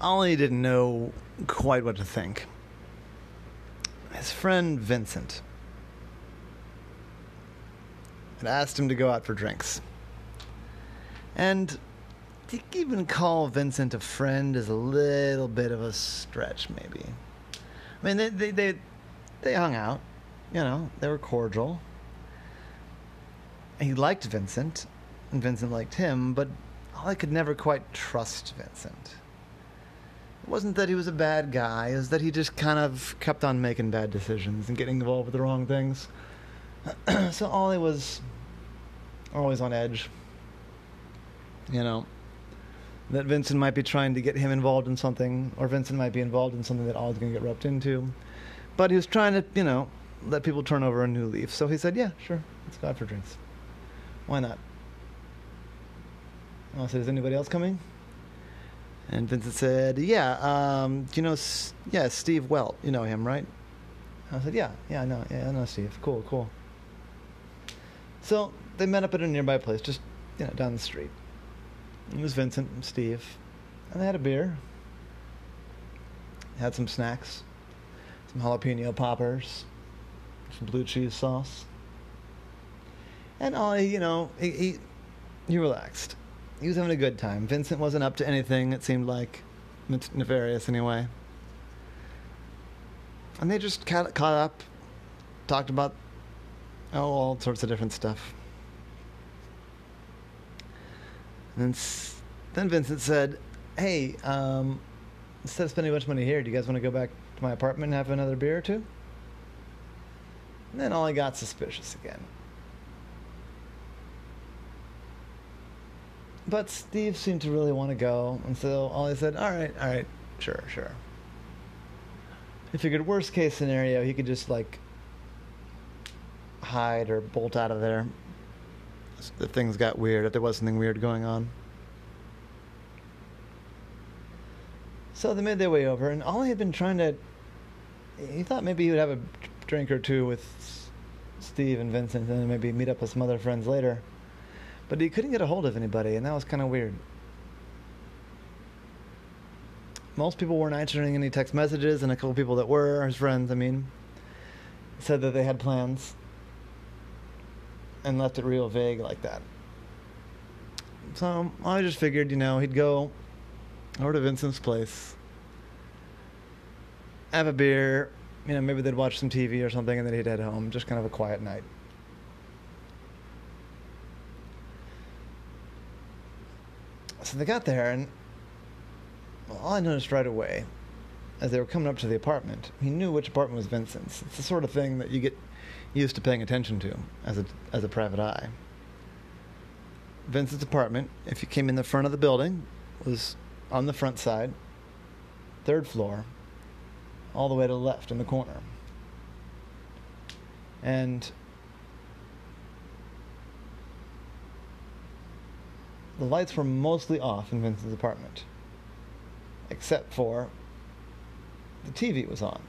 Ollie didn't know quite what to think. His friend Vincent had asked him to go out for drinks. And to even call Vincent a friend is a little bit of a stretch, maybe. I mean, they, they, they, they hung out, you know, they were cordial. He liked Vincent, and Vincent liked him, but Ollie could never quite trust Vincent. Wasn't that he was a bad guy, was that he just kind of kept on making bad decisions and getting involved with the wrong things. so Ollie was always on edge. You know, that Vincent might be trying to get him involved in something, or Vincent might be involved in something that Ollie's going to get roped into. But he was trying to, you know, let people turn over a new leaf. So he said, yeah, sure, let's go out for drinks. Why not? I said, is anybody else coming? And Vincent said, yeah, um, do you know, yeah, Steve Welt. You know him, right? I said, yeah, yeah, I know, yeah, I know Steve. Cool, cool. So they met up at a nearby place, just, you know, down the street. It was Vincent and Steve. And they had a beer. Had some snacks. Some jalapeno poppers. Some blue cheese sauce. And Ollie, you know, he, he, he relaxed. He was having a good time. Vincent wasn't up to anything, it seemed like. Nefarious, anyway. And they just caught, caught up, talked about oh, all sorts of different stuff. And then, then Vincent said, "Hey, um, instead of spending a bunch of money here, do you guys want to go back to my apartment and have another beer or two? And then I got suspicious again. But Steve seemed to really want to go, and so Ollie said, "All right, all right, sure, sure." He figured worst case scenario, he could just like hide or bolt out of there if things got weird, if there was something weird going on. So they made their way over, and Ollie had been trying to. He thought maybe he would have a drink or two with Steve and Vincent, and maybe meet up with some other friends later. But he couldn't get a hold of anybody, and that was kind of weird. Most people weren't answering any text messages, and a couple people that were, his friends, I mean, said that they had plans and left it real vague like that. So I just figured, you know, he'd go over to Vincent's place, have a beer, you know, maybe they'd watch some TV or something, and then he'd head home. Just kind of a quiet night. So they got there, and Ollie noticed right away, as they were coming up to the apartment, he knew which apartment was Vincent's. It's the sort of thing that you get used to paying attention to as a as a private eye. Vincent's apartment, if you came in the front of the building, was on the front side, third floor, all the way to the left in the corner. And the lights were mostly off in Vincent's apartment, except for the TV was on.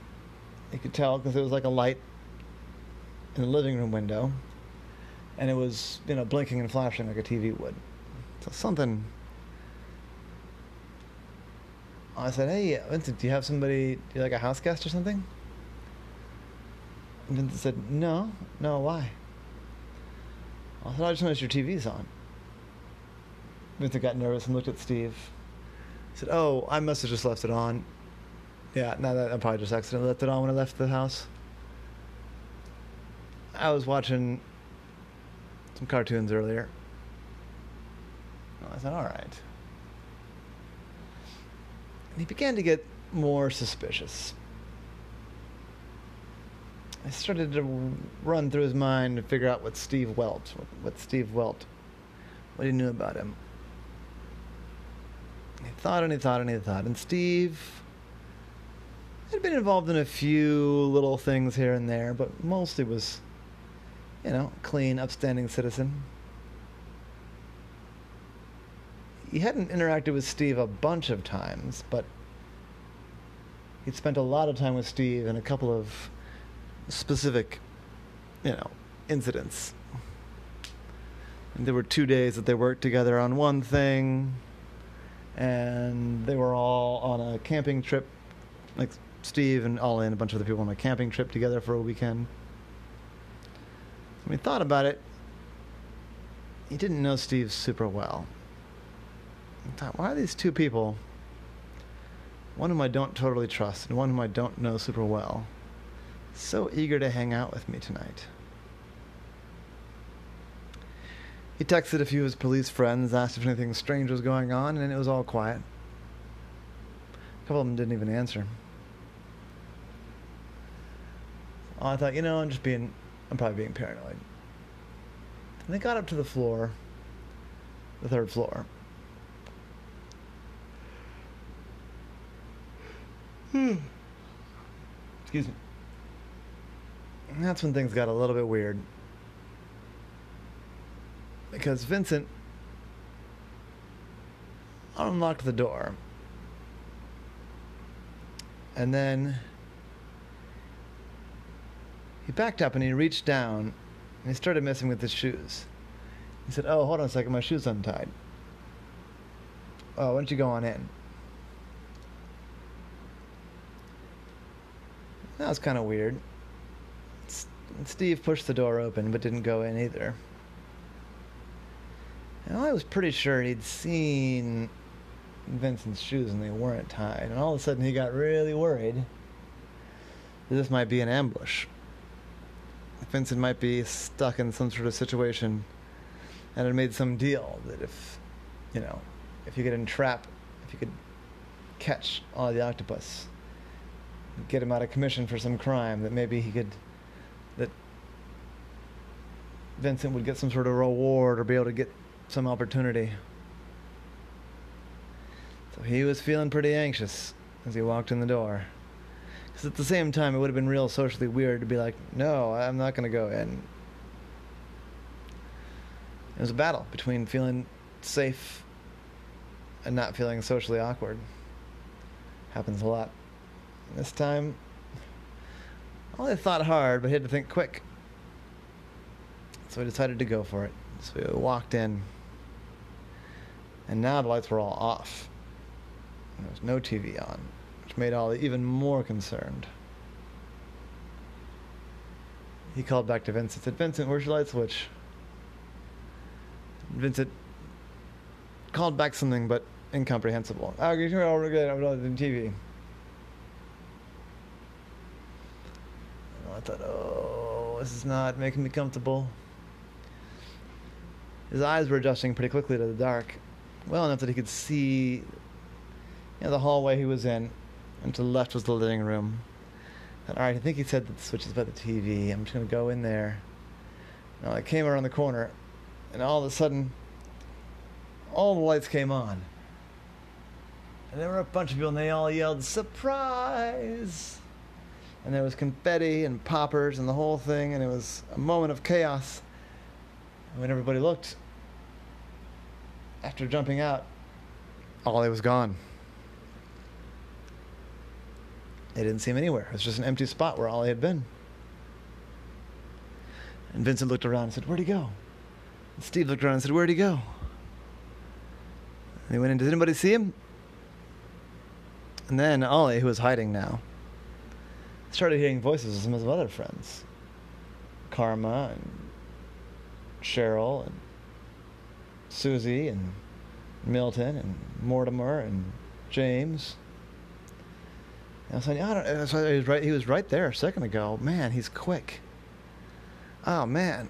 You could tell because it was like a light in the living room window, and it was you know blinking and flashing like a TV would. So something. I said, "Hey, uh, Vincent, do you have somebody? Do you like a house guest or something?" And Vincent said, "No, no. Why?" I said, "I just noticed your TV's on." Vincent got nervous and looked at Steve. He said, "Oh, I must have just left it on. Yeah, no, I probably just accidentally left it on when I left the house." I was watching some cartoons earlier. I said, all right. And he began to get more suspicious. I started to run through his mind to figure out what Steve Welt, what Steve Welt, what he knew about him. He thought and he thought and he thought. And Steve had been involved in a few little things here and there, but mostly was you know, clean, upstanding citizen. He hadn't interacted with Steve a bunch of times, but he'd spent a lot of time with Steve in a couple of specific, you know, incidents. And there were two days that they worked together on one thing, and they were all on a camping trip, like Steve and Ollie and a bunch of other people on a camping trip together for a weekend. When he thought about it, he didn't know Steve super well. He thought, why are these two people, one whom I don't totally trust and one whom I don't know super well, so eager to hang out with me tonight? He texted a few of his police friends, asked if anything strange was going on, and it was all quiet. A couple of them didn't even answer. I thought, you know, I'm just being, I'm probably being paranoid. And they got up to the floor, the third floor. Hmm. Excuse me. And that's when things got a little bit weird. Because Vincent unlocked the door. And then he backed up and he reached down and he started messing with his shoes. He said, Oh, hold on a second, my shoe's untied. Oh, why don't you go on in? That was kind of weird. Steve pushed the door open but didn't go in either. And I was pretty sure he'd seen Vincent's shoes and they weren't tied. And all of a sudden he got really worried that this might be an ambush. Vincent might be stuck in some sort of situation and had made some deal that if, you know, if you could entrap, if you could catch Ollie the octopus, get him out of commission for some crime, that maybe he could, that Vincent would get some sort of reward or be able to get some opportunity. So he was feeling pretty anxious as he walked in the door. Because at the same time, it would have been real socially weird to be like, no, I'm not going to go in. It was a battle between feeling safe and not feeling socially awkward. Happens a lot. This time, Ollie thought hard, but he had to think quick. So he decided to go for it. So we walked in. And now the lights were all off. There was no TV on, which made Ollie even more concerned. He called back to Vincent and said, Vincent, where's your light switch? Vincent called back something but incomprehensible. Oh, you turn again, I'm on TV. I thought, oh, this is not making me comfortable. His eyes were adjusting pretty quickly to the dark, well enough that he could see you know, the hallway he was in, and to the left was the living room. And, all right, I think he said that the switch is by the TV. I'm just going to go in there. Now, I came around the corner, and all of a sudden, all the lights came on. And there were a bunch of people, and they all yelled, Surprise! And there was confetti and poppers and the whole thing, and it was a moment of chaos. And when everybody looked, after jumping out, Ollie was gone. They didn't see him anywhere. It was just an empty spot where Ollie had been. And Vincent looked around and said, Where'd he go? And Steve looked around and said, Where'd he go? And he went in, Did anybody see him? And then Ollie, who was hiding now, started hearing voices of some of his other friends Karma and Cheryl and Susie and Milton and Mortimer and James. And I was like, I don't. So he was right. He was right there a second ago. Man, he's quick. Oh man,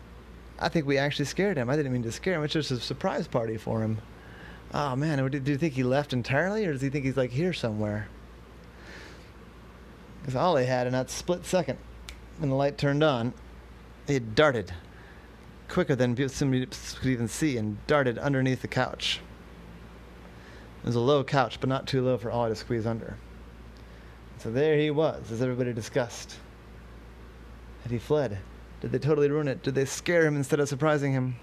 I think we actually scared him. I didn't mean to scare him. It's just a surprise party for him. Oh man, do you think he left entirely, or does he think he's like here somewhere? Because all he had in that split second, when the light turned on, he darted quicker than somebody could even see and darted underneath the couch. It was a low couch, but not too low for Ollie to squeeze under. So there he was, as everybody discussed. Had he fled? Did they totally ruin it? Did they scare him instead of surprising him?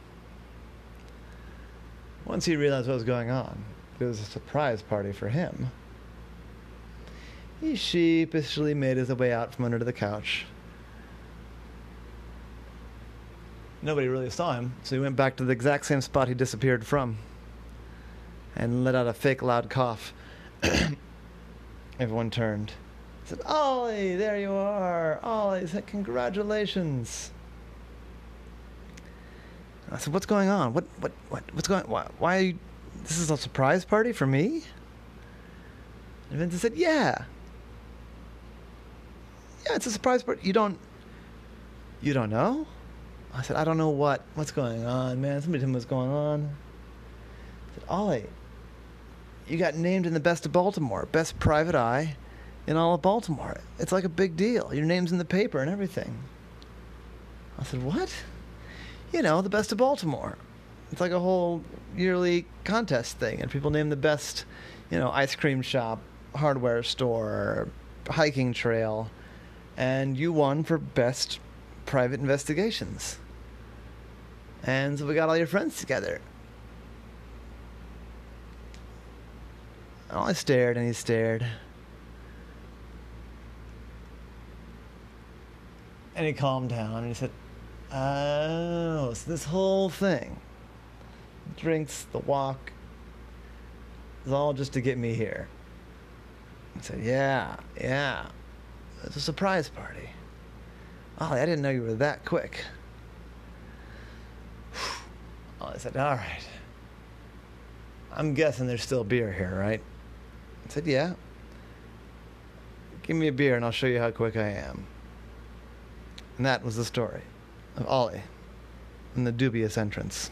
Once he realized what was going on, it was a surprise party for him. He sheepishly made his way out from under the couch. Nobody really saw him, so he went back to the exact same spot he disappeared from. and let out a fake loud cough. Everyone turned. I said, Ollie, there you are. Ollie said, congratulations. I said, what's going on? What, what, what, what's going Why, why you, this is a surprise party for me? And Vincent said, yeah. Yeah, it's a surprise party. You don't, you don't know? I said, I don't know what, what's going on, man. Somebody tell me what's going on. I said, Ollie, you got named in the best of Baltimore, best private eye in all of Baltimore. It's like a big deal. Your name's in the paper and everything. I said, What? You know, the best of Baltimore. It's like a whole yearly contest thing, and people name the best, you know, ice cream shop, hardware store, hiking trail, and you won for best private investigations. And so we got all your friends together. Oh, I stared and he stared. And he calmed down and he said, Oh, so this whole thing, drinks, the walk, is all just to get me here. I said, Yeah, yeah. It's a surprise party. Ollie, I didn't know you were that quick. Ollie said, All right. I'm guessing there's still beer here, right? I said, Yeah. Give me a beer and I'll show you how quick I am. And that was the story of Ollie and the dubious entrance.